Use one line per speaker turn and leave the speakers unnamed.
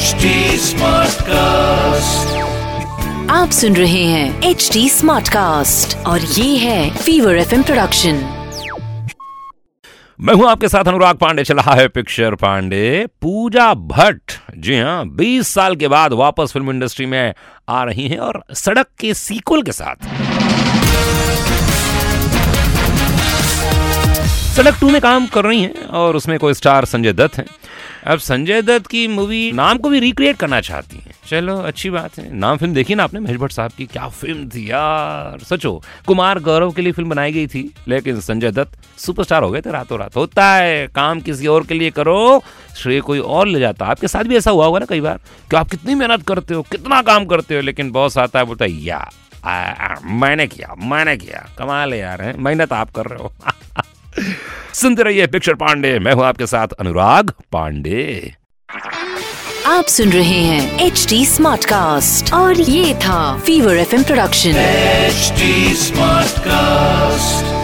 HD Smartcast.
आप सुन रहे हैं एच डी स्मार्ट कास्ट और ये है फीवर एफ़ प्रोडक्शन
मैं हूँ आपके साथ अनुराग पांडे चल रहा है पिक्चर पांडे। पूजा भट्ट जी हाँ 20 साल के बाद वापस फ़िल्म इंडस्ट्री में आ रही हैं और सड़क के सीक्वल के साथ। सड़क टू में काम कर रही हैं और उसमें कोई स्टार संजय दत्त हैं। अब संजय दत्त की मूवी नाम को भी रिक्रिएट करना चाहती हैं। चलो अच्छी बात है। नाम फ़िल्म देखी ना आपने? महेश भट्ट साहब की क्या फ़िल्म थी यार। सचो कुमार गौरव के लिए फ़िल्म बनाई गई थी लेकिन संजय दत्त सुपरस्टार हो गए थे रातों रात। होता है काम किसी और के लिए करो श्रेय कोई और ले जाता आपके साथ भी ऐसा हुआ होगा ना कई बार कि आप कितनी मेहनत करते हो कितना काम करते हो लेकिन बॉस आता है बोलता है या आ, आ, मैंने किया मैंने किया। कमाल यार है। मेहनत आप कर रहे हो। सुनते रहिए पिक्चर पांडे। मैं हूँ आपके साथ अनुराग पांडे।
आप सुन रहे हैं एच डी स्मार्ट कास्ट और ये था fever F production
H smart Smartcast.